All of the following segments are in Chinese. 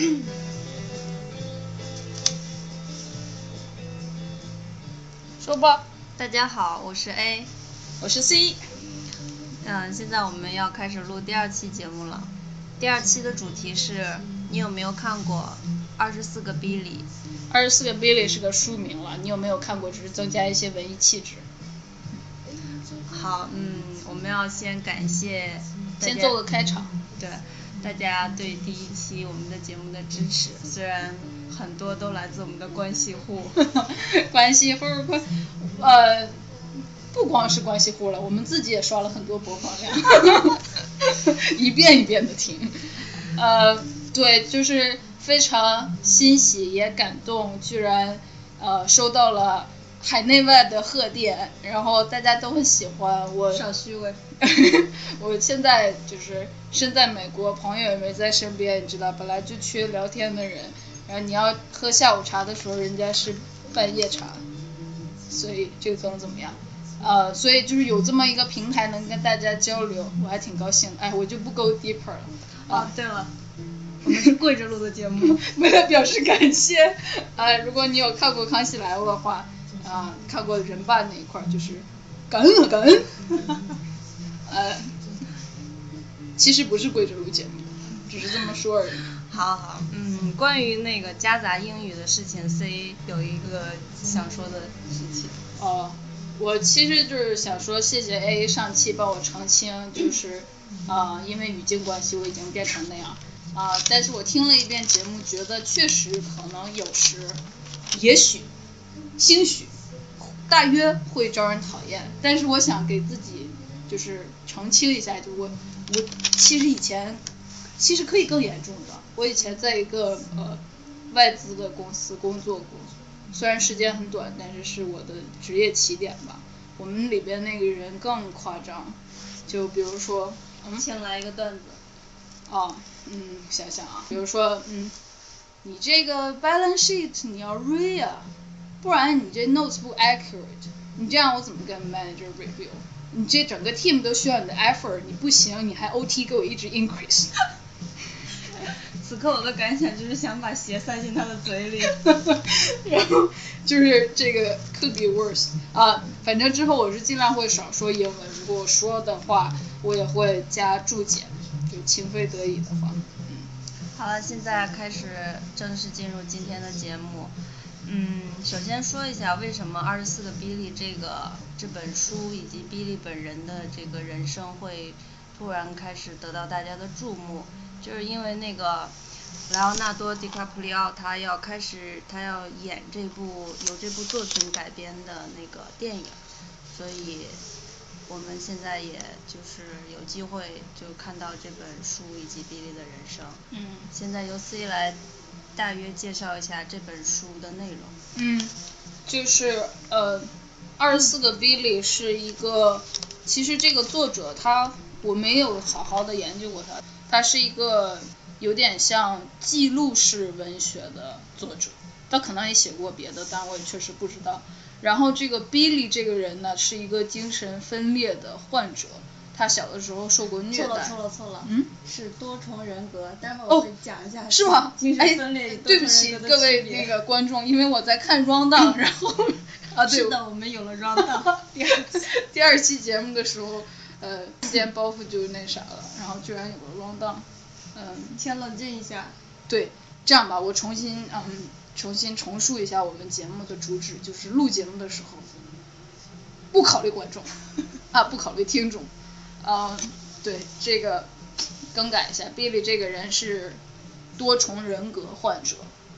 说吧，大家好，我是 A，我是 C。嗯，现在我们要开始录第二期节目了。第二期的主题是你有没有看过《二十四个 Billy》？二十四个 Billy 是个书名了，你有没有看过？只是增加一些文艺气质。好，嗯，我们要先感谢，先做个开场。对，大家对第一期我们的节目的支持，虽然很多都来自我们的关系户。关系户关，呃，不光是关系户了，我们自己也刷了很多播放量，一遍一遍的听。呃，对，就是非常欣喜也感动，居然呃收到了。海内外的贺电，然后大家都很喜欢我。少虚伪。我现在就是身在美国，朋友也没在身边，你知道，本来就缺聊天的人，然后你要喝下午茶的时候，人家是半夜茶，所以这个能怎么样？呃，所以就是有这么一个平台能跟大家交流，我还挺高兴。哎，我就不 go deeper 了。啊，对了，我们是跪着录的节目，为了表示感谢。呃，如果你有看过《康熙来了》的话。啊，看过人扮那一块就是感恩啊感恩，呃，其实不是跪着录节目，只是这么说而已。好好，嗯，关于那个夹杂英语的事情，C 有一个想说的事情。哦，我其实就是想说谢谢 A 上期帮我澄清，就是啊，因为语境关系我已经变成那样啊，但是我听了一遍节目，觉得确实可能有时，也许，兴许。大约会招人讨厌，但是我想给自己就是澄清一下，就我我其实以前其实可以更严重的，我以前在一个呃外资的公司工作过，虽然时间很短，但是是我的职业起点吧。我们里边那个人更夸张，就比如说，先来一个段子。哦，嗯，想想啊，比如说，嗯，你这个 balance sheet 你要 read 啊。不然你这 notes 不 accurate，你这样我怎么跟 manager review？你这整个 team 都需要你的 effort，你不行，你还 OT 给我一直 increase。此刻我的感想就是想把鞋塞进他的嘴里。然后就是这个 could be worse 啊，反正之后我是尽量会少说英文，如果说的话，我也会加注解，就情非得已的话。嗯。好了，现在开始正式进入今天的节目。嗯，首先说一下为什么《二十四个比利》这个这本书以及比利本人的这个人生会突然开始得到大家的注目，就是因为那个莱昂纳多·迪卡普里奥他要开始他要演这部由这部作品改编的那个电影，所以我们现在也就是有机会就看到这本书以及比利的人生。嗯。现在由 C 来。大约介绍一下这本书的内容。嗯，就是呃，二十四个 Billy 是一个，其实这个作者他我没有好好的研究过他，他是一个有点像记录式文学的作者，他可能也写过别的，但我也确实不知道。然后这个 Billy 这个人呢，是一个精神分裂的患者。他小的时候受过虐待。错了错了错了。嗯。是多重人格，待会儿我会讲一下。是吗？精神分裂对不起各位那个观众，因为我在看 round down，然后啊对。是的，我们有了 round down。第二第二期节目的时候，呃，之间包袱就那啥了，然后居然有了 round down，嗯。先冷静一下。对，这样吧，我重新嗯重新重述一下我们节目的主旨，就是录节目的时候，不考虑观众，啊不考虑听众。嗯，对，这个更改一下，Billy 这个人是多重人格患者，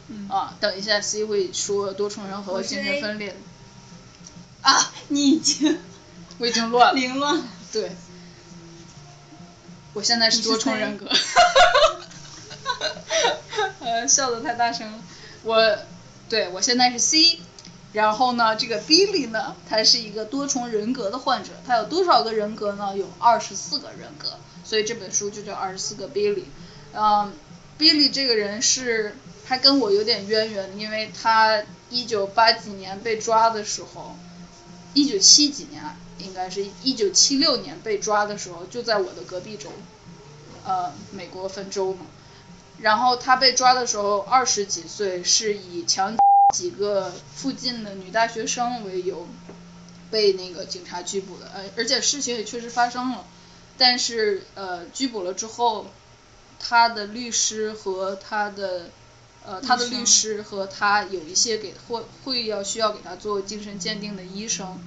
嗯啊，等一下 C 会说多重人格精神分裂。啊，你已经，我已经乱了。凌乱了。对，我现在是多重人格。哈哈哈哈哈！呃，笑的太大声了。我，对我现在是 C。然后呢，这个 Billy 呢，他是一个多重人格的患者，他有多少个人格呢？有二十四个人格，所以这本书就叫二十四个 Billy。嗯，Billy 这个人是，他跟我有点渊源，因为他一九八几年被抓的时候，一九七几年，应该是一九七六年被抓的时候，就在我的隔壁州，呃，美国分州嘛。然后他被抓的时候二十几岁，是以强几个附近的女大学生为由被那个警察拘捕的，呃，而且事情也确实发生了，但是呃拘捕了之后，他的律师和他的呃他的律师和他有一些给会会要需要给他做精神鉴定的医生，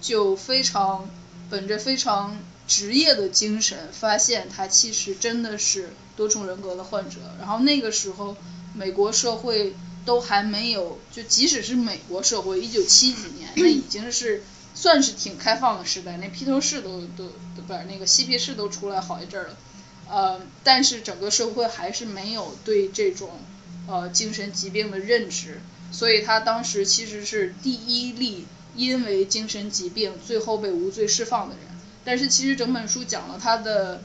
就非常本着非常职业的精神，发现他其实真的是多重人格的患者。然后那个时候，美国社会都还没有，就即使是美国社会，一九七几年，那已经是算是挺开放的时代，那披头士都都不是那个嬉皮士都出来好一阵了，呃，但是整个社会还是没有对这种呃精神疾病的认知，所以他当时其实是第一例因为精神疾病最后被无罪释放的人。但是其实整本书讲了他的，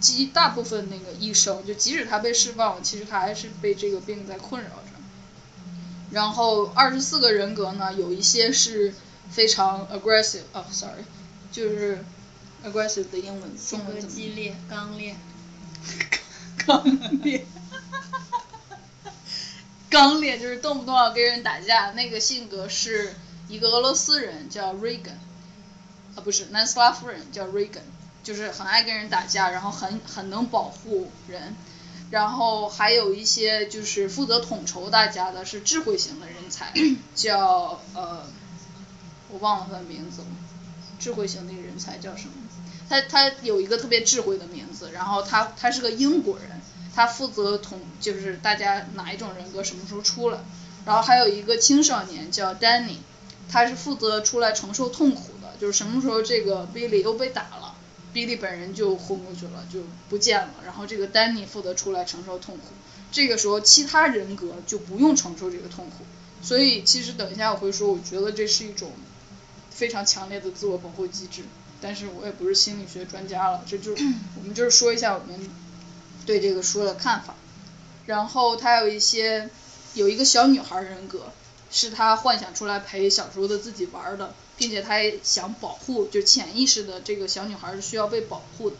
其大部分那个一生，就即使他被释放了，其实他还是被这个病在困扰着。然后二十四个人格呢，有一些是非常 aggressive，哦，sorry，就是 aggressive 的英文中文怎么？激烈、刚烈。刚烈。刚烈就是动不动要跟人打架，那个性格是一个俄罗斯人叫 Reagan。啊，不是南斯拉夫人叫 Reagan，就是很爱跟人打架，然后很很能保护人，然后还有一些就是负责统筹大家的是智慧型的人才，叫呃，我忘了他的名字了，智慧型的人才叫什么？他他有一个特别智慧的名字，然后他他是个英国人，他负责统就是大家哪一种人格什么时候出来，然后还有一个青少年叫 Danny，他是负责出来承受痛苦的。就是什么时候这个 Billy 又被打了，Billy 本人就昏过去了，就不见了。然后这个 Danny 负责出来承受痛苦，这个时候其他人格就不用承受这个痛苦。所以其实等一下我会说，我觉得这是一种非常强烈的自我保护机制。但是我也不是心理学专家了，这就是 我们就是说一下我们对这个书的看法。然后他有一些有一个小女孩人格，是他幻想出来陪小时候的自己玩的。并且他也想保护，就潜意识的这个小女孩是需要被保护的。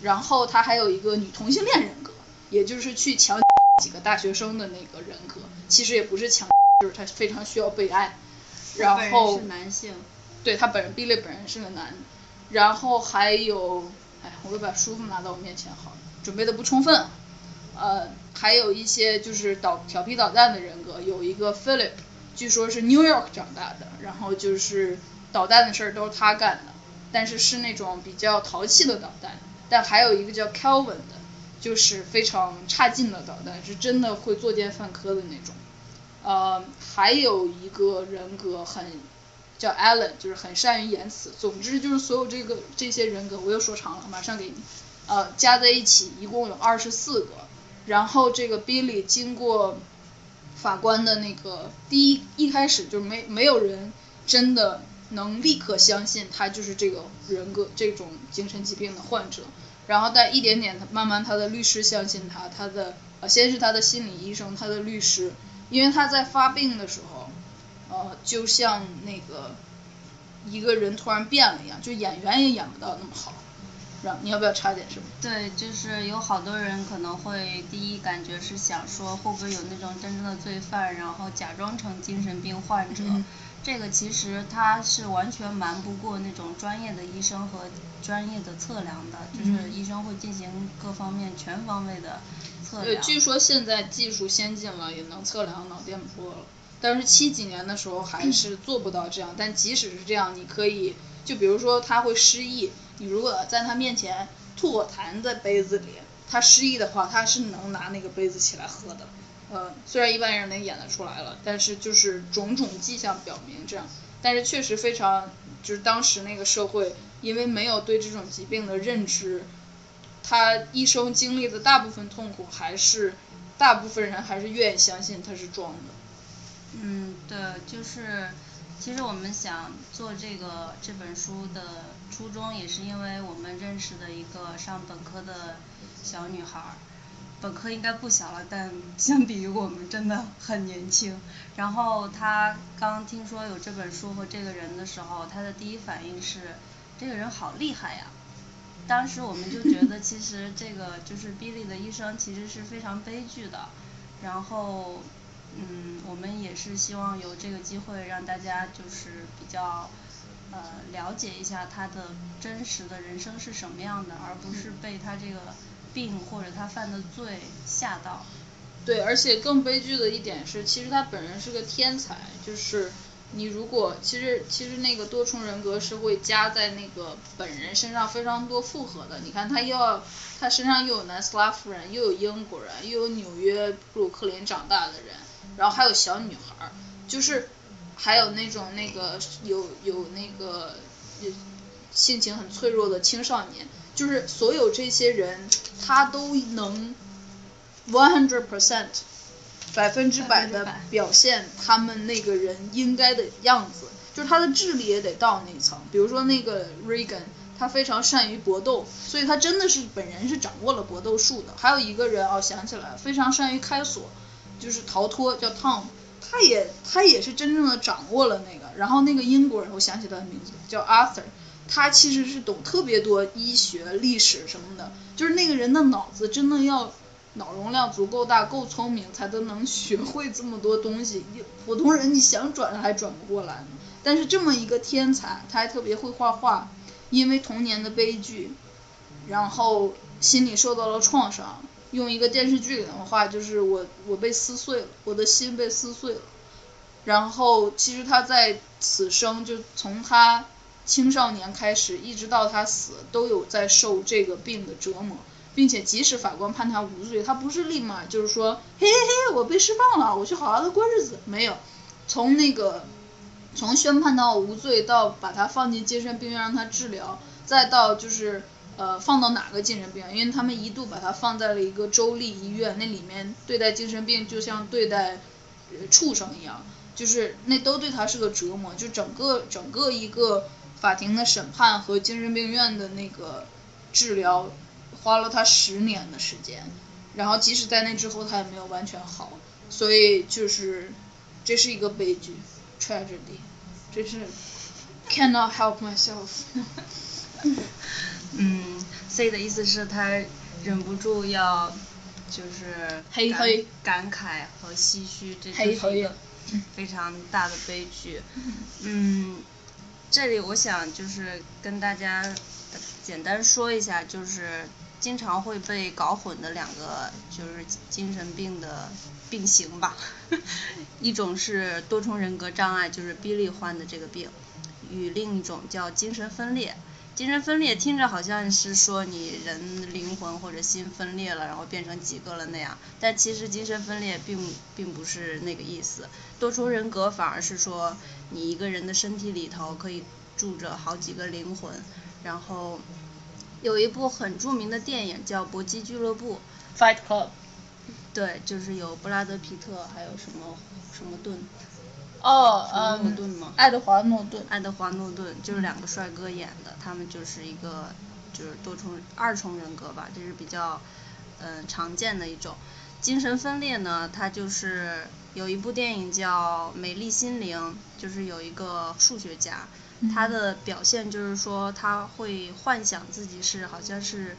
然后他还有一个女同性恋人格，也就是去强几个大学生的那个人格，其实也不是强，就是他非常需要被爱。然后是男性。对他本人，Billy 本人是个男。然后还有，哎，我都把书拿到我面前好，准备的不充分。呃，还有一些就是捣调皮捣蛋的人格，有一个 Philip。据说是 New York 长大的，然后就是捣蛋的事儿都是他干的，但是是那种比较淘气的捣蛋。但还有一个叫 Kelvin 的，就是非常差劲的捣蛋，是真的会作奸犯科的那种。呃，还有一个人格很叫 Allen，就是很善于言辞。总之就是所有这个这些人格，我又说长了，马上给你。呃，加在一起一共有二十四个。然后这个 Billy 经过。法官的那个第一一开始就没没有人真的能立刻相信他就是这个人格这种精神疾病的患者，然后但一点点慢慢他的律师相信他，他的呃先是他的心理医生，他的律师，因为他在发病的时候，呃就像那个一个人突然变了一样，就演员也演不到那么好。你要不要插点什么？对，就是有好多人可能会第一感觉是想说，会不会有那种真正的罪犯，然后假装成精神病患者？这个其实他是完全瞒不过那种专业的医生和专业的测量的，就是医生会进行各方面全方位的测量。对，据说现在技术先进了，也能测量脑电波了，但是七几年的时候还是做不到这样。但即使是这样，你可以，就比如说他会失忆。你如果在他面前吐火痰在杯子里，他失忆的话，他是能拿那个杯子起来喝的。呃，虽然一般人能演得出来了，但是就是种种迹象表明这样。但是确实非常，就是当时那个社会，因为没有对这种疾病的认知，他一生经历的大部分痛苦，还是大部分人还是愿意相信他是装的。嗯，对，就是。其实我们想做这个这本书的初中，也是因为我们认识的一个上本科的小女孩，本科应该不小了，但相比于我们真的很年轻。然后她刚听说有这本书和这个人的时候，她的第一反应是，这个人好厉害呀。当时我们就觉得，其实这个就是 Billy 的一生其实是非常悲剧的。然后，嗯，我们也是希望有这个机会让大家就是比较呃了解一下他的真实的人生是什么样的，而不是被他这个病或者他犯的罪吓到。对，而且更悲剧的一点是，其实他本人是个天才，就是你如果其实其实那个多重人格是会加在那个本人身上非常多复合的。你看他要他身上又有南斯拉夫人，又有英国人，又有纽约布鲁克林长大的人，然后还有小女孩，就是还有那种那个有有那个性情很脆弱的青少年，就是所有这些人他都能。one hundred percent，百分之百的表现他们那个人应该的样子，就是他的智力也得到那层。比如说那个 Regan，他非常善于搏斗，所以他真的是本人是掌握了搏斗术的。还有一个人哦，想起来非常善于开锁，就是逃脱，叫 Tom，他也他也是真正的掌握了那个。然后那个英国人，我想起他的名字叫 Arthur，他其实是懂特别多医学、历史什么的，就是那个人的脑子真的要。脑容量足够大，够聪明，才都能学会这么多东西。普通人你想转还转不过来呢。但是这么一个天才，他还特别会画画，因为童年的悲剧，然后心里受到了创伤。用一个电视剧里的话，就是我我被撕碎了，我的心被撕碎了。然后其实他在此生就从他青少年开始，一直到他死，都有在受这个病的折磨。并且即使法官判他无罪，他不是立马就是说，嘿嘿嘿，我被释放了，我去好好的过日子。没有，从那个从宣判到无罪到把他放进精神病院让他治疗，再到就是呃放到哪个精神病院，因为他们一度把他放在了一个州立医院，那里面对待精神病就像对待畜生一样，就是那都对他是个折磨。就整个整个一个法庭的审判和精神病院的那个治疗。花了他十年的时间，然后即使在那之后他也没有完全好，所以就是这是一个悲剧，tragedy，这是 cannot help myself。嗯，C 的意思是他忍不住要就是感慨和唏嘘，这就是一个非常大的悲剧。嗯，这里我想就是跟大家简单说一下，就是。经常会被搞混的两个就是精神病的病型吧，一种是多重人格障碍，就是 Billy 患的这个病，与另一种叫精神分裂。精神分裂听着好像是说你人灵魂或者心分裂了，然后变成几个了那样，但其实精神分裂并并不是那个意思。多重人格反而是说你一个人的身体里头可以住着好几个灵魂，然后。有一部很著名的电影叫《搏击俱乐部》（Fight Club），对，就是有布拉德皮特，还有什么什么顿。哦，嗯，诺顿吗？爱德华诺顿。爱德华诺顿就是两个帅哥演的，他们就是一个就是多重二重人格吧，这是比较嗯常见的一种精神分裂呢。它就是有一部电影叫《美丽心灵》，就是有一个数学家。他的表现就是说，他会幻想自己是好像是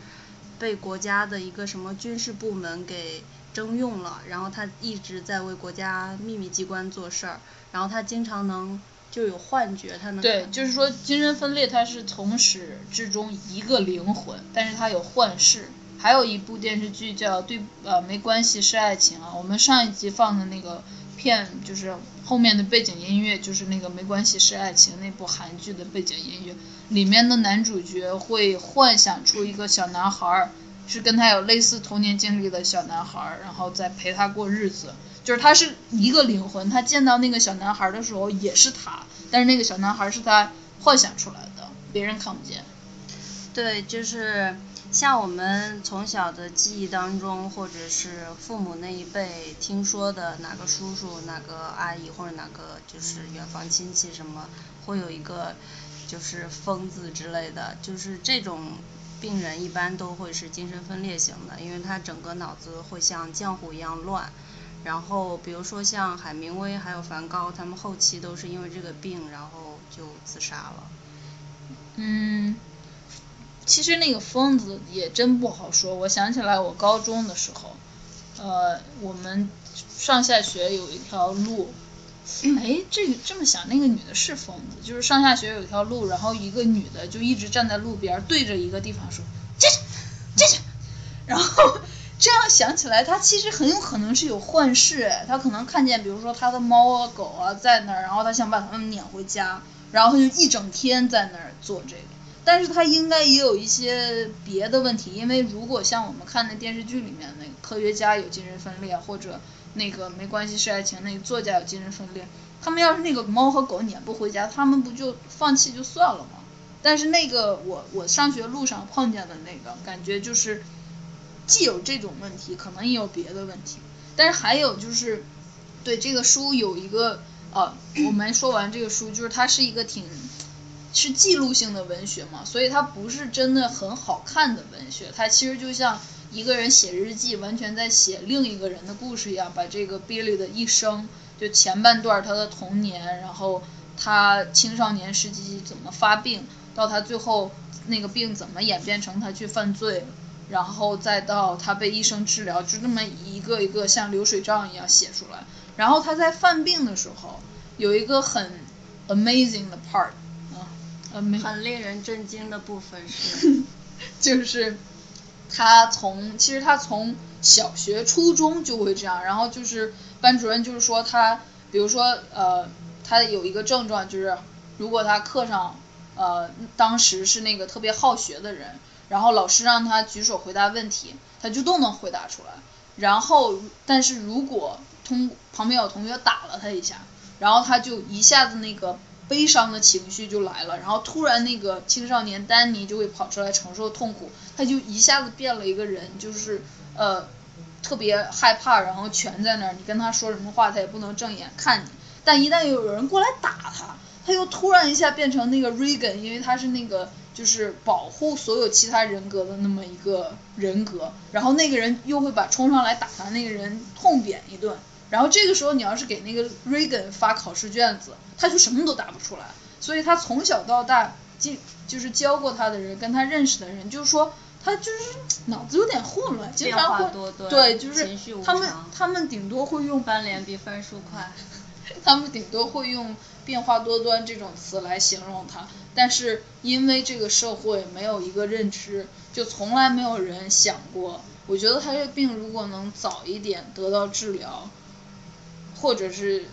被国家的一个什么军事部门给征用了，然后他一直在为国家秘密机关做事儿，然后他经常能就有幻觉，他能对，就是说精神分裂，他是从始至终一个灵魂，但是他有幻视。还有一部电视剧叫对呃没关系是爱情啊，我们上一集放的那个。片就是后面的背景音乐，就是那个没关系是爱情那部韩剧的背景音乐，里面的男主角会幻想出一个小男孩，是跟他有类似童年经历的小男孩，然后再陪他过日子，就是他是一个灵魂，他见到那个小男孩的时候也是他，但是那个小男孩是他幻想出来的，别人看不见。对，就是。像我们从小的记忆当中，或者是父母那一辈听说的哪个叔叔、哪个阿姨或者哪个就是远房亲戚什么，会有一个就是疯子之类的，就是这种病人一般都会是精神分裂型的，因为他整个脑子会像浆糊一样乱。然后比如说像海明威还有梵高，他们后期都是因为这个病，然后就自杀了。嗯。其实那个疯子也真不好说。我想起来，我高中的时候，呃，我们上下学有一条路，哎，这个这么想，那个女的是疯子，就是上下学有条路，然后一个女的就一直站在路边，对着一个地方说进去进去，然后这样想起来，她其实很有可能是有幻视，哎，她可能看见，比如说她的猫啊狗啊在那儿，然后她想把它们撵回家，然后就一整天在那儿做这个。但是他应该也有一些别的问题，因为如果像我们看那电视剧里面那个科学家有精神分裂，或者那个没关系是爱情那个作家有精神分裂，他们要是那个猫和狗撵不回家，他们不就放弃就算了吗？但是那个我我上学路上碰见的那个感觉就是，既有这种问题，可能也有别的问题，但是还有就是，对这个书有一个呃，我们说完这个书，就是它是一个挺。是记录性的文学嘛，所以它不是真的很好看的文学，它其实就像一个人写日记，完全在写另一个人的故事一样，把这个 Billy 的一生，就前半段他的童年，然后他青少年时期怎么发病，到他最后那个病怎么演变成他去犯罪，然后再到他被医生治疗，就这么一个一个像流水账一样写出来。然后他在犯病的时候，有一个很 amazing 的 part 啊。很令人震惊的部分是，就是他从其实他从小学初中就会这样，然后就是班主任就是说他，比如说呃他有一个症状就是如果他课上呃当时是那个特别好学的人，然后老师让他举手回答问题，他就都能回答出来，然后但是如果通旁边有同学打了他一下，然后他就一下子那个。悲伤的情绪就来了，然后突然那个青少年丹尼就会跑出来承受痛苦，他就一下子变了一个人，就是呃特别害怕，然后蜷在那儿，你跟他说什么话他也不能正眼看你，但一旦有人过来打他，他又突然一下变成那个 Regan，因为他是那个就是保护所有其他人格的那么一个人格，然后那个人又会把冲上来打他那个人痛扁一顿。然后这个时候，你要是给那个 Regan 发考试卷子，他就什么都答不出来。所以他从小到大，就就是教过他的人，跟他认识的人，就是说他就是脑子有点混乱，经常会对，就是他们他们顶多会用翻脸比分数快，他们顶多会用变化多端这种词来形容他。但是因为这个社会没有一个认知，就从来没有人想过。我觉得他这病如果能早一点得到治疗。或者是，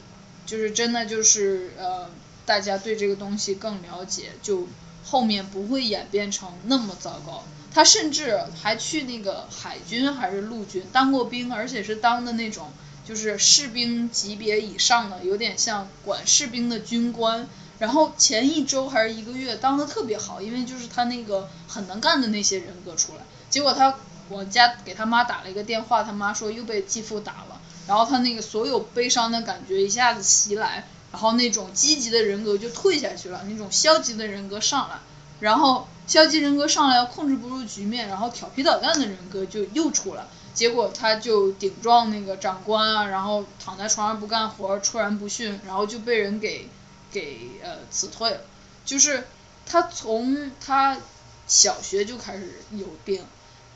就是真的就是呃，大家对这个东西更了解，就后面不会演变成那么糟糕。他甚至还去那个海军还是陆军当过兵，而且是当的那种就是士兵级别以上的，有点像管士兵的军官。然后前一周还是一个月当的特别好，因为就是他那个很能干的那些人格出来。结果他我家给他妈打了一个电话，他妈说又被继父打了。然后他那个所有悲伤的感觉一下子袭来，然后那种积极的人格就退下去了，那种消极的人格上来，然后消极人格上来控制不住局面，然后调皮捣蛋的人格就又出来，结果他就顶撞那个长官啊，然后躺在床上不干活，出然不逊，然后就被人给给呃辞退了。就是他从他小学就开始有病，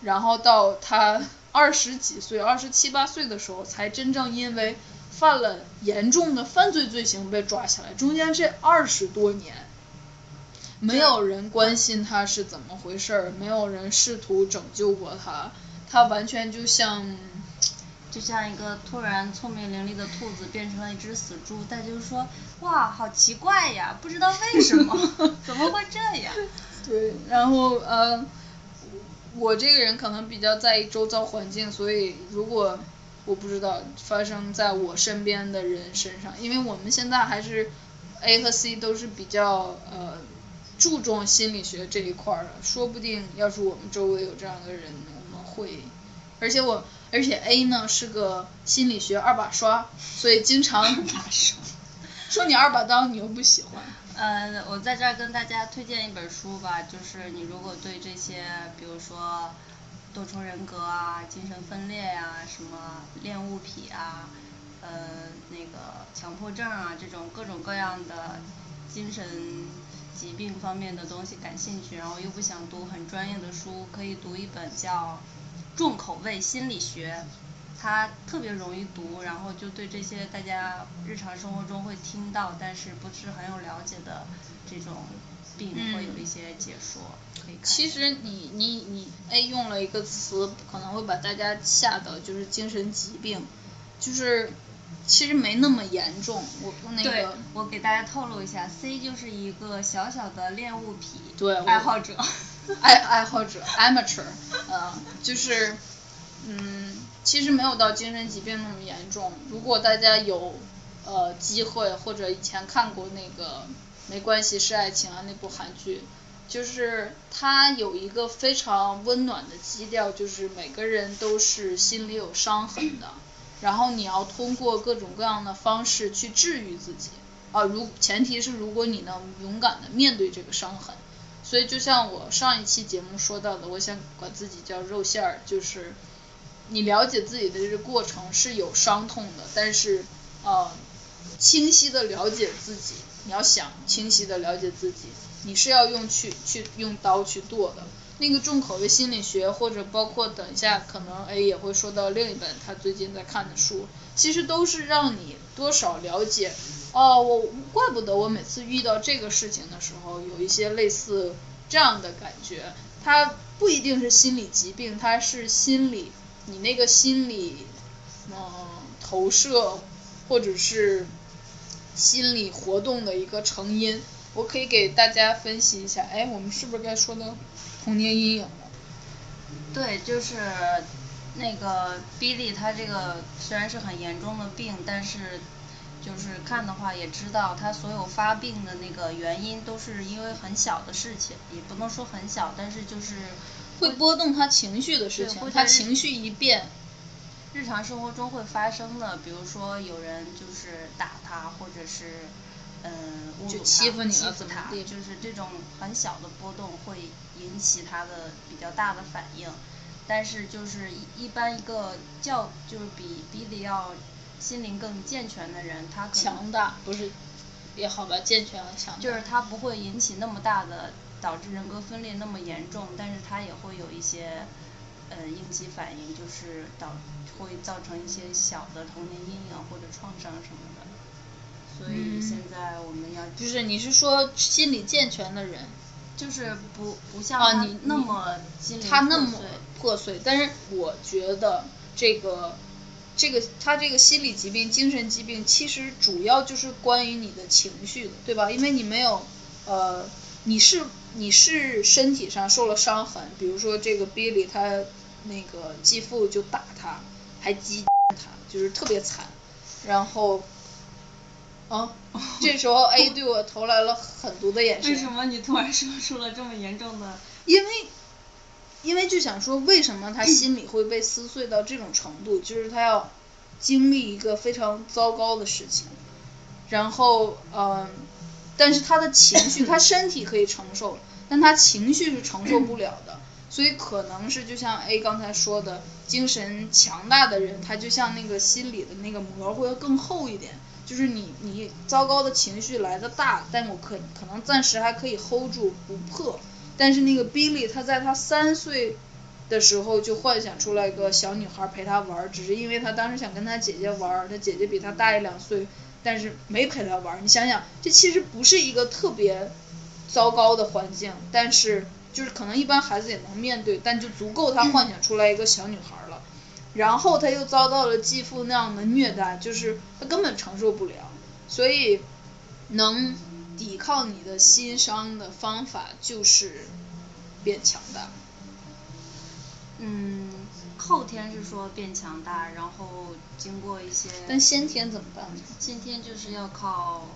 然后到他。二十几岁，二十七八岁的时候，才真正因为犯了严重的犯罪罪行被抓起来。中间这二十多年，没有人关心他是怎么回事儿，没有人试图拯救过他，他完全就像，就像一个突然聪明伶俐的兔子变成了一只死猪，大家就说哇，好奇怪呀，不知道为什么，怎么会这样？对，然后呃。我这个人可能比较在意周遭环境，所以如果我不知道发生在我身边的人身上，因为我们现在还是 A 和 C 都是比较呃注重心理学这一块的，说不定要是我们周围有这样的人，我们会，而且我而且 A 呢是个心理学二把刷，所以经常说你二把刀，你又不喜欢。呃，我在这儿跟大家推荐一本书吧，就是你如果对这些，比如说多重人格啊、精神分裂呀、什么恋物癖啊、呃那个强迫症啊这种各种各样的精神疾病方面的东西感兴趣，然后又不想读很专业的书，可以读一本叫《重口味心理学》，它特别容易读，然后就对这些大家日常生活中会听到但是不是很有了解的这种病会有一些解说。可以看其实你你你 A 用了一个词，可能会把大家吓到，就是精神疾病，就是其实没那么严重。我那个，我给大家透露一下，C 就是一个小小的恋物癖对爱好者。爱爱好者 amateur，呃，就是嗯，其实没有到精神疾病那么严重。如果大家有呃机会或者以前看过那个没关系是爱情啊那部韩剧，就是它有一个非常温暖的基调，就是每个人都是心里有伤痕的，然后你要通过各种各样的方式去治愈自己。啊，如前提是如果你能勇敢的面对这个伤痕，所以就像我上一期节目说到的，我想管自己叫肉馅儿，就是你了解自己的这个过程是有伤痛的，但是呃，清晰的了解自己，你要想清晰的了解自己，你是要用去去用刀去剁的。那个重口味心理学，或者包括等一下可能 A 也会说到另一本他最近在看的书，其实都是让你多少了解，哦，我怪不得我每次遇到这个事情的时候，有一些类似这样的感觉，它不一定是心理疾病，它是心理你那个心理嗯、投射或者是心理活动的一个成因。我可以给大家分析一下，哎，我们是不是该说到童年阴影了？对，就是那个 Billy 他这个虽然是很严重的病，但是就是看的话也知道他所有发病的那个原因都是因为很小的事情，也不能说很小，但是就是会波动他情绪的事情他情绪一变，日常生活中会发生的，比如说有人就是打他，或者是嗯侮辱他、就欺负你了欺负他，怎么地就是这种很小的波动会引起他的比较大的反应。但是就是一一般一个较就是比比利要心灵更健全的人，他可能强大不是也好吧，健全和强大。就是他不会引起那么大的导致人格分裂那么严重，但是他也会有一些呃应激反应，就是导会造成一些小的童年阴影或者创伤什么的。所以嗯现在我们要就是你是说心理健全的人，就是不不像你那么心灵他那么破碎，但是我觉得这个这个他这个心理疾病、精神疾病，其实主要就是关于你的情绪的，对吧？因为你没有呃，你是你是身体上受了伤痕，比如说这个 Billy 他那个继父就打他，还击他，就是特别惨，然后。啊，这时候 A 对我投来了狠毒的眼神。为什么你突然说出了这么严重的？因为，因为就想说，为什么他心里会被撕碎到这种程度？就是他要经历一个非常糟糕的事情，然后，嗯、但是他的情绪，他身体可以承受，但他情绪是承受不了的。所以可能是就像 A 刚才说的，精神强大的人，他就像那个心里的那个膜会更厚一点。就是你你糟糕的情绪来的大，但我可可能暂时还可以 hold 住不破。但是那个 Billy 他在他三岁的时候就幻想出来一个小女孩陪他玩，只是因为他当时想跟他姐姐玩，他姐姐比他大一两岁，但是没陪他玩。你想想，这其实不是一个特别糟糕的环境，但是就是可能一般孩子也能面对，但就足够他幻想出来一个小女孩了。然后他又遭到了继父那样的虐待，就是他根本承受不了，所以能抵抗你的心伤的方法就是变强大。嗯，后天是说变强大，然后经过一些但先天怎么办呢？先天就是要靠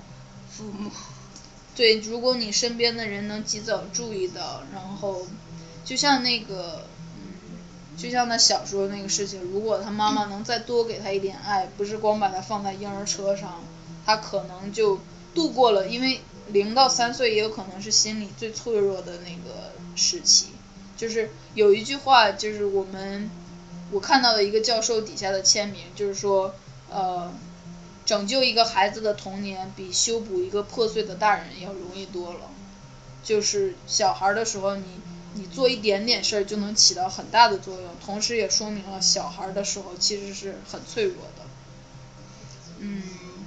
父母。对，如果你身边的人能及早注意到，然后 就像那个，嗯，就像他小时候那个事情，如果他妈妈能再多给他一点爱，不是光把他放在婴儿车上，他可能就度过了，因为零到三岁也有可能是心理最脆弱的那个时期。就是有一句话，就是我们我看到的一个教授底下的签名，就是说，呃，拯救一个孩子的童年比修补一个破碎的大人要容易多了。就是小孩的时候，你你做一点点事儿就能起到很大的作用，同时也说明了小孩的时候其实是很脆弱的。嗯，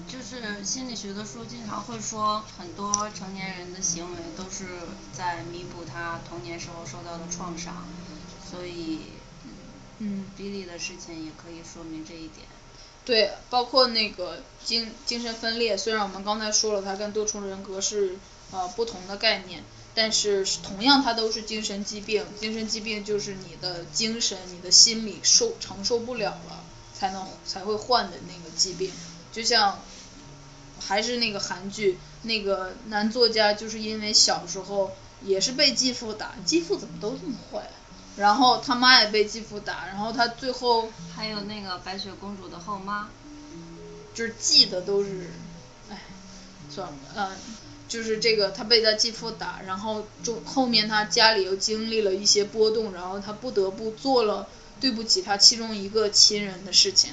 就是心理学的书经常会说，很多成年人的行为都是在弥补他童年时候受到的创伤，所以，嗯，比利的事情也可以说明这一点。对，包括那个精精神分裂，虽然我们刚才说了，它跟多重人格是呃不同的概念，但是同样它都是精神疾病。精神疾病就是你的精神、你的心理受承受不了了，才能才会患的那个疾病。就像还是那个韩剧，那个男作家就是因为小时候也是被继父打，继父怎么都这么坏？然后他妈也被继父打，然后他最后还有那个白雪公主的后妈，就是记得都是，哎，算了，嗯，就是这个他被他继父打，然后中后面他家里又经历了一些波动，然后他不得不做了对不起他其中一个亲人的事情，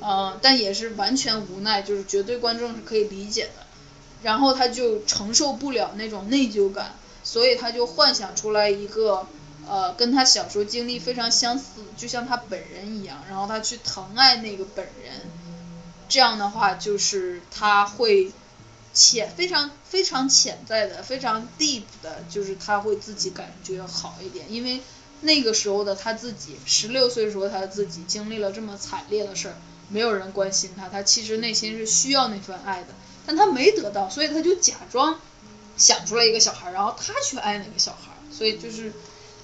呃，但也是完全无奈，就是绝对观众是可以理解的，然后他就承受不了那种内疚感，所以他就幻想出来一个。呃，跟他小时候经历非常相似，就像他本人一样，然后他去疼爱那个本人，这样的话就是他会潜非常非常潜在的非常 deep 的，就是他会自己感觉好一点，因为那个时候的他自己，十六岁时候他自己经历了这么惨烈的事儿，没有人关心他，他其实内心是需要那份爱的，但他没得到，所以他就假装想出来一个小孩，然后他去爱那个小孩，所以就是。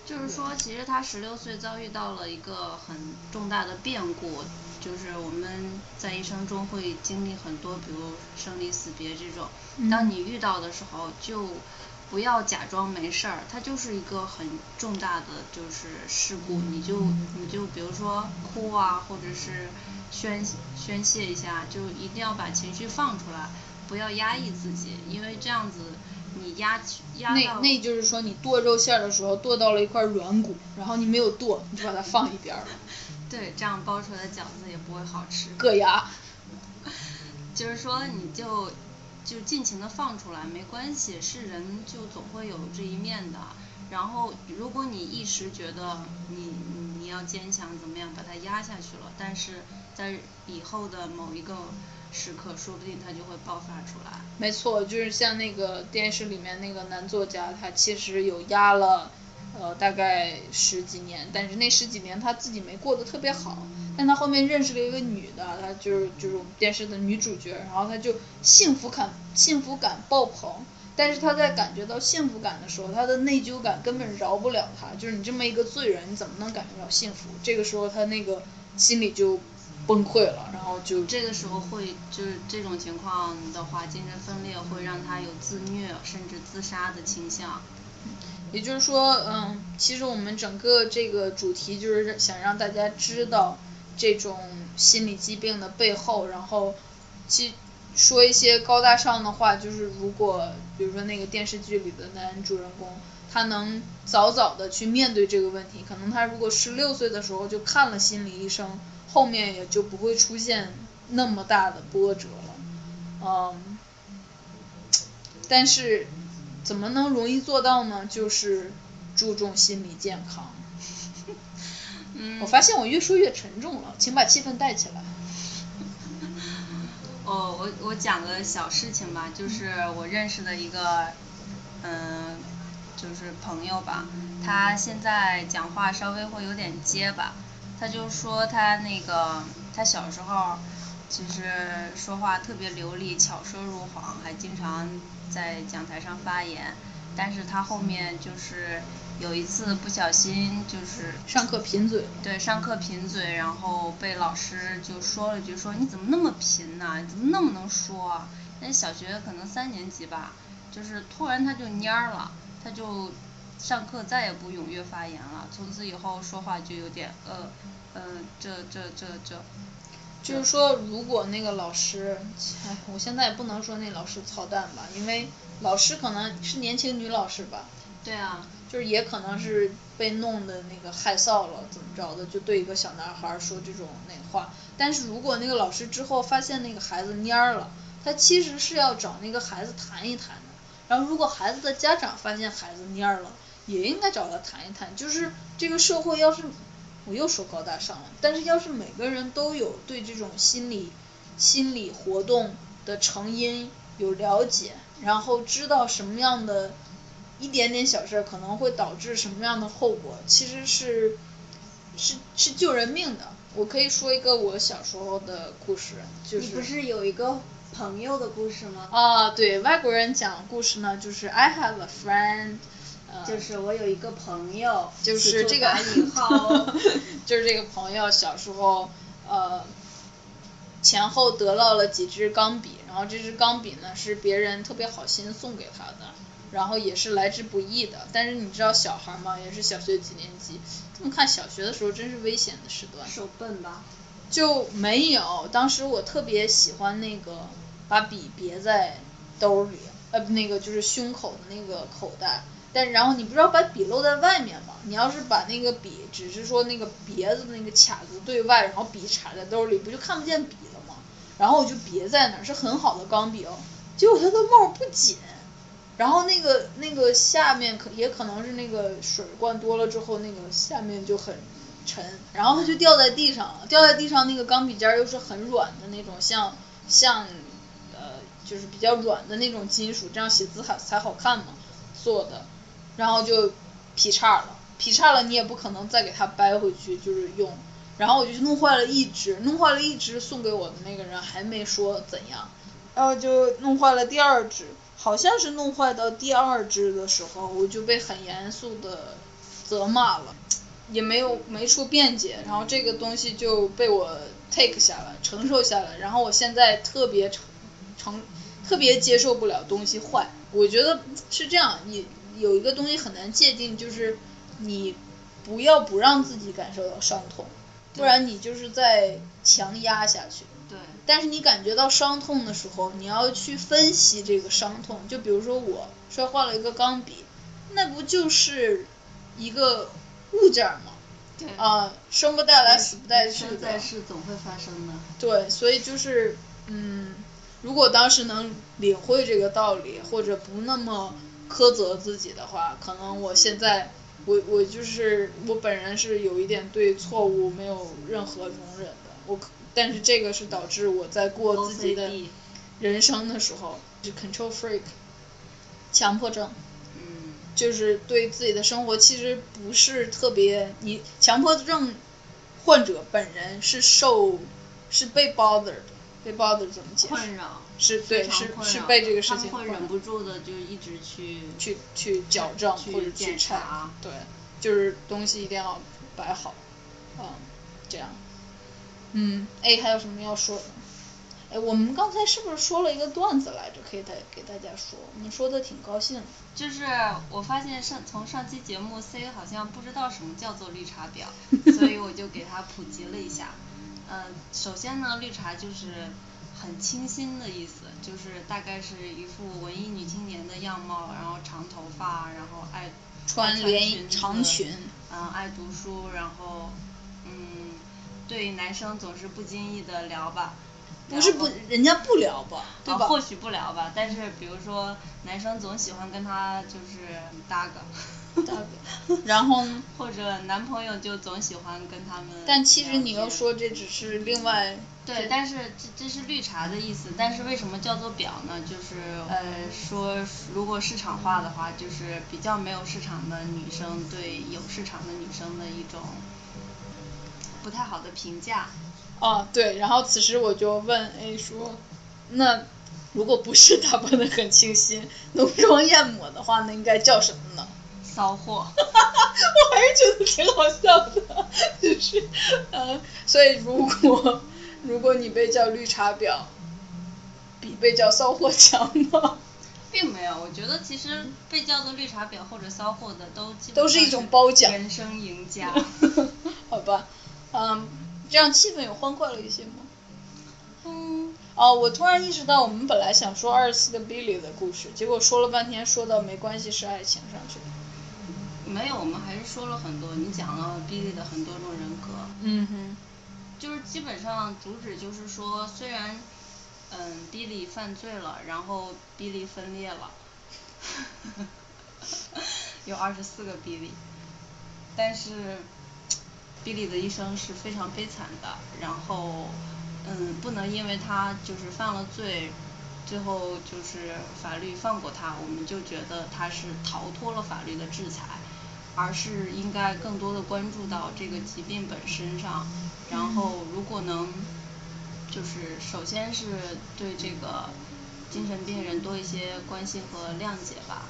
就是说，其实他十六岁遭遇到了一个很重大的变故，就是我们在一生中会经历很多，比如生离死别这种。当你遇到的时候，就不要假装没事儿，它就是一个很重大的就是事故，你就你就比如说哭啊，或者是宣宣泄一下，就一定要把情绪放出来，不要压抑自己，因为这样子。你压压那那就是说你剁肉馅的时候剁到了一块软骨，然后你没有剁，你就把它放一边了。对，这样包出来的饺子也不会好吃。硌牙。就是说你就就尽情的放出来，没关系，是人就总会有这一面的。然后如果你一时觉得你你要坚强怎么样，把它压下去了，但是在以后的某一个。时刻，说不定他就会爆发出来。没错，就是像那个电视里面那个男作家，他其实有压了，呃，大概十几年，但是那十几年他自己没过得特别好。但他后面认识了一个女的，他就是就是我们电视的女主角，然后他就幸福感幸福感爆棚。但是他在感觉到幸福感的时候，他的内疚感根本饶不了他。就是你这么一个罪人，你怎么能感觉到幸福？这个时候他那个心里就。崩溃了，然后就这个时候会就是这种情况的话，精神分裂会让他有自虐甚至自杀的倾向。也就是说，嗯，其实我们整个这个主题就是想让大家知道这种心理疾病的背后，然后其说一些高大上的话，就是如果比如说那个电视剧里的男主人公，他能早早的去面对这个问题，可能他如果十六岁的时候就看了心理医生。后面也就不会出现那么大的波折了，嗯，但是怎么能容易做到呢？就是注重心理健康。嗯 我发现我越说越沉重了，请把气氛带起来。哦，我我讲个小事情吧，就是我认识的一个，嗯，就是朋友吧，他现在讲话稍微会有点结巴。他就说他那个他小时候其实说话特别流利，巧舌如簧，还经常在讲台上发言。但是他后面就是有一次不小心就是上课贫嘴。对，上课贫嘴，然后被老师就说了句说你怎么那么贫呢？你怎么那么能说？啊？那小学可能三年级吧，就是突然他就蔫儿了，他就。上课再也不踊跃发言了，从此以后说话就有点呃，嗯，这这这这。就是说，如果那个老师，哎，我现在也不能说那老师操蛋吧，因为老师可能是年轻女老师吧。对啊。就是也可能是被弄的那个害臊了，怎么着的，就对一个小男孩说这种那话。但是如果那个老师之后发现那个孩子蔫儿了，他其实是要找那个孩子谈一谈的。然后如果孩子的家长发现孩子蔫了，也应该找他谈一谈，就是这个社会要是我又说高大上了，但是要是每个人都有对这种心理心理活动的成因有了解，然后知道什么样的一点点小事可能会导致什么样的后果，其实是是是救人命的。我可以说一个我小时候的故事，就是你不是有一个朋友的故事吗？啊，对外国人讲故事呢，就是 I have a friend，呃，就是我有一个朋友，就是这个打引号，就是这个朋友小时候呃前后得到了几支钢笔，然后这支钢笔呢是别人特别好心送给他的，然后也是来之不易的，但是你知道小孩嘛，也是小学几年级，这么看小学的时候真是危险的时段。手笨吧？就没有，当时我特别喜欢那个把笔别在兜里，呃，那个就是胸口的那个口袋。但然后你不知道把笔露在外面吗？你要是把那个笔，只是说那个别子那个卡子对外，然后笔插在兜里，不就看不见笔了吗？然后我就别在那儿，是很好的钢笔哦。结果它的帽不紧，然后那个那个下面可也可能是那个水灌多了之后，那个下面就很沉，然后它就掉在地上。掉在地上那个钢笔尖又是很软的那种，像像呃就是比较软的那种金属，这样写字才才好看嘛做的。然后就劈叉了，劈叉了你也不可能再给它掰回去就是用，然后我就弄坏了一只，弄坏了一只送给我的那个人还没说怎样，然后就弄坏了第二只，好像是弄坏到第二只的时候，我就被很严肃的责骂了，也没有没处辩解，然后这个东西就被我 take 下来，承受下来，然后我现在特别承承特别接受不了东西坏，我觉得是这样，你。有一个东西很难界定，就是你不要不让自己感受到伤痛，不然你就是在强压下去。对。但是你感觉到伤痛的时候，你要去分析这个伤痛。就比如说我摔坏了一个钢笔，那不就是一个物件吗？对。啊，生不带来，死不带去的。在世总会发生的。对，所以就是嗯，如果当时能领会这个道理，或者不那么。苛责自己的话，可能我现在我我就是我本人是有一点对错误没有任何容忍的，我但是这个是导致我在过自己的人生的时候，是 control freak，强迫症，嗯，就是对自己的生活其实不是特别，你强迫症患者本人是受是被 bothered。被 bothered 怎么解释？困扰。是对，是是被这个事情。他会忍不住的就一直去去去矫正或者检查。对，就是东西一定要摆好，嗯，这样。嗯，A 还有什么要说的？哎，我们刚才是不是说了一个段子来着？可以再给大家说，我们说的挺高兴。就是我发现上从上期节目 C 好像不知道什么叫做绿茶婊，所以我就给他普及了一下。嗯，首先呢，绿茶就是很清新的意思，就是大概是一副文艺女青年的样貌，然后长头发，然后爱穿连长裙，嗯，爱读书，然后嗯，对男生总是不经意的聊吧。不是不，人家不聊吧，对吧？或许不聊吧，但是比如说男生总喜欢跟他就是搭个。然后，或者男朋友就总喜欢跟他们。但其实你又说这只是另外。对，但是这这是绿茶的意思，但是为什么叫做婊呢？就是呃说如果市场化的话，就是比较没有市场的女生对有市场的女生的一种不太好的评价。哦，对，然后此时我就问 A 说，那如果不是打扮的很清新，浓妆艳抹的话，那应该叫什么呢？骚货，哈哈哈，我还是觉得挺好笑的，就是，嗯，所以如果如果你被叫绿茶婊，比被叫骚货强吗？并没有，我觉得其实被叫做绿茶婊或者骚货的都都是一种褒奖，人生赢家，好吧，嗯，这样气氛有欢快了一些吗？嗯，哦，我突然意识到，我们本来想说二十四个 Billy 的故事，结果说了半天，说到没关系是爱情上去了。没有，我们还是说了很多。你讲了 Billy 的很多种人格。嗯哼。就是基本上主旨就是说，虽然嗯 Billy 犯罪了，然后 Billy 分裂了，有二十四个比利，但是比利的一生是非常悲惨的，然后嗯，不能因为他就是犯了罪，最后就是法律放过他，我们就觉得他是逃脱了法律的制裁，而是应该更多的关注到这个疾病本身上，然后如果能就是首先是对这个精神病人多一些关心和谅解吧。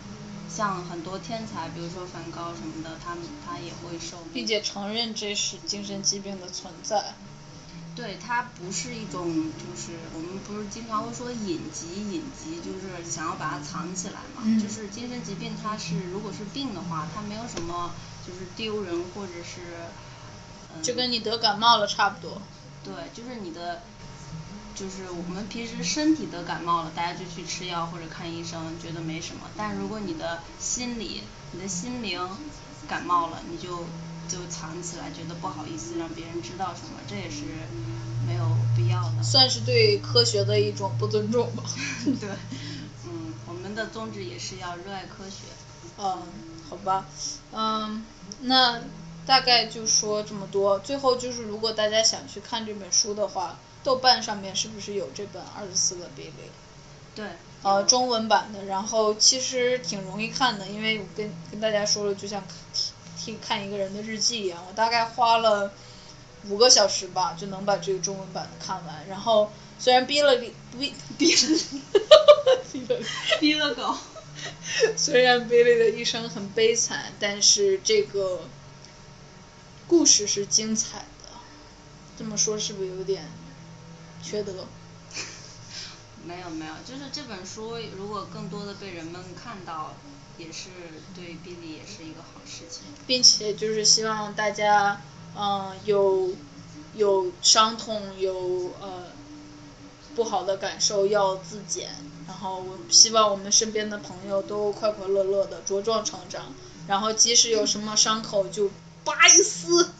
像很多天才，比如说梵高什么的，他们他也会受，并且承认这是精神疾病的存在。对，它不是一种，就是我们不是经常会说隐疾，隐疾就是想要把它藏起来嘛。嗯。就是精神疾病，它是如果是病的话，它没有什么就是丢人或者是。就跟你得感冒了差不多。对，就是你的。就是我们平时身体得感冒了，大家就去吃药或者看医生，觉得没什么。但如果你的心理、你的心灵感冒了，你就就藏起来，觉得不好意思让别人知道什么，这也是没有必要的。算是对科学的一种不尊重吧。对，嗯，我们的宗旨也是要热爱科学。嗯，好吧，嗯，那大概就说这么多。最后就是，如果大家想去看这本书的话。豆瓣上面是不是有这本二十四个比例？对。呃，中文版的，然后其实挺容易看的，因为我跟跟大家说了，就像听听看一个人的日记一样，我大概花了五个小时吧，就能把这个中文版的看完。然后虽然逼了逼逼逼了，逼了逼了狗。虽然 Billy 的一生很悲惨，但是这个故事是精彩的。这么说是不是有点？缺德，没有没有，就是这本书如果更多的被人们看到，也是对 Billy 也是一个好事情。并且就是希望大家，嗯，有有伤痛有呃不好的感受要自检，然后我希望我们身边的朋友都快快乐乐的茁壮成长，然后即使有什么伤口就拔一丝，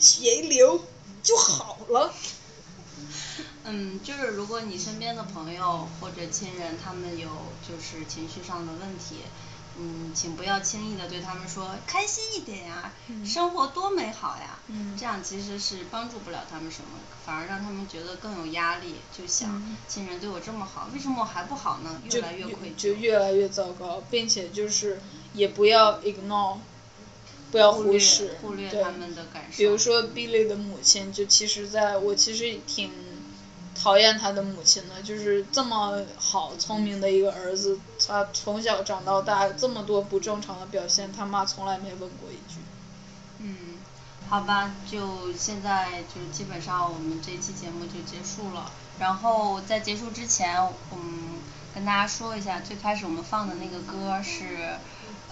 血一流就好了。嗯，就是如果你身边的朋友或者亲人他们有就是情绪上的问题，嗯，请不要轻易的对他们说开心一点呀，生活多美好呀，这样其实是帮助不了他们什么，反而让他们觉得更有压力，就想亲人对我这么好，为什么我还不好呢？越来越愧疚，就越来越糟糕，并且就是也不要 ignore，不要忽视，忽略他们的感受。比如说 Billy 的母亲，就其实在我其实挺。讨厌他的母亲呢，就是这么好聪明的一个儿子，他从小长到大这么多不正常的表现，他妈从来没问过一句。嗯，好吧，就现在就基本上我们这期节目就结束了。然后在结束之前，嗯，跟大家说一下，最开始我们放的那个歌是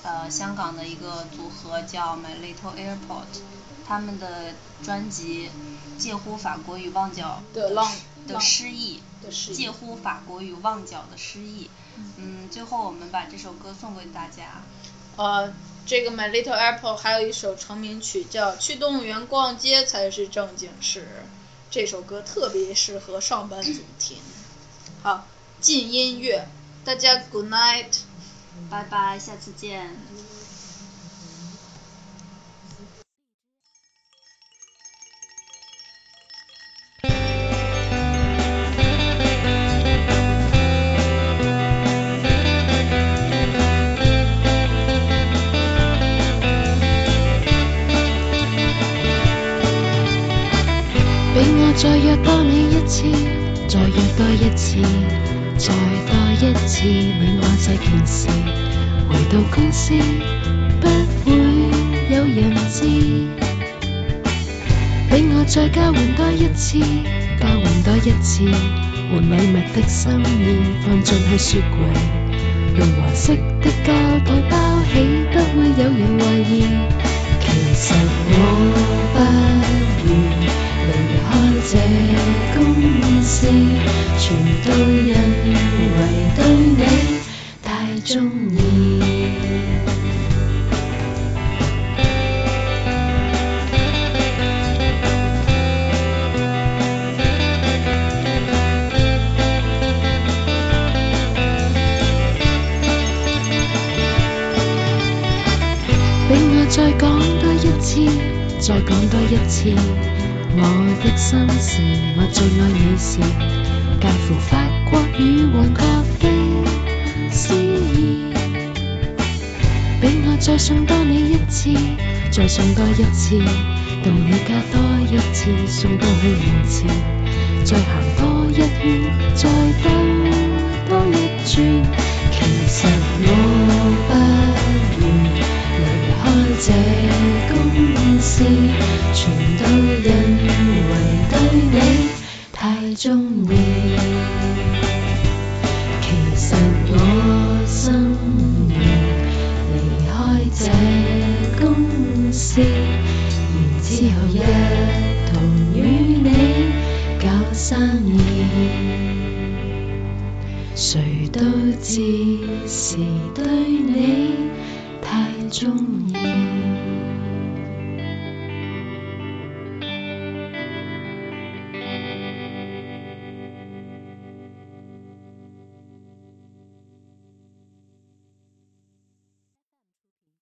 呃香港的一个组合叫 My Little Airport，他们的专辑《介乎法国与旺角》的浪。的诗意，介乎法国与旺角的诗意。嗯，最后我们把这首歌送给大家。呃，这个 My Little Apple 还有一首成名曲叫《去动物园逛街才是正经事》，这首歌特别适合上班族听。好，进音乐，大家 Good night，拜拜，下次见。再约多你一次，再约多一次，再多一次，你我这件事，回到公司不会有人知。俾我再交换多一次，交换多一次，换礼物的心意放进去雪柜，用黄色的胶袋包起，不会有人怀疑。其实我不愿。开这公司，全都因为对你太中意。俾我再講多一次，再講多一次，我的心事，我最爱你是介乎法國與黃咖啡詩意。俾我再送多你一次，再送多一次，到你家多一次，送到去門前，再行多一圈，再兜多一轉。其實我不願離開這公司，全都因对你太中意。其實我心願離開這公司，然之後一同與你搞生意。誰都知是對你太中意。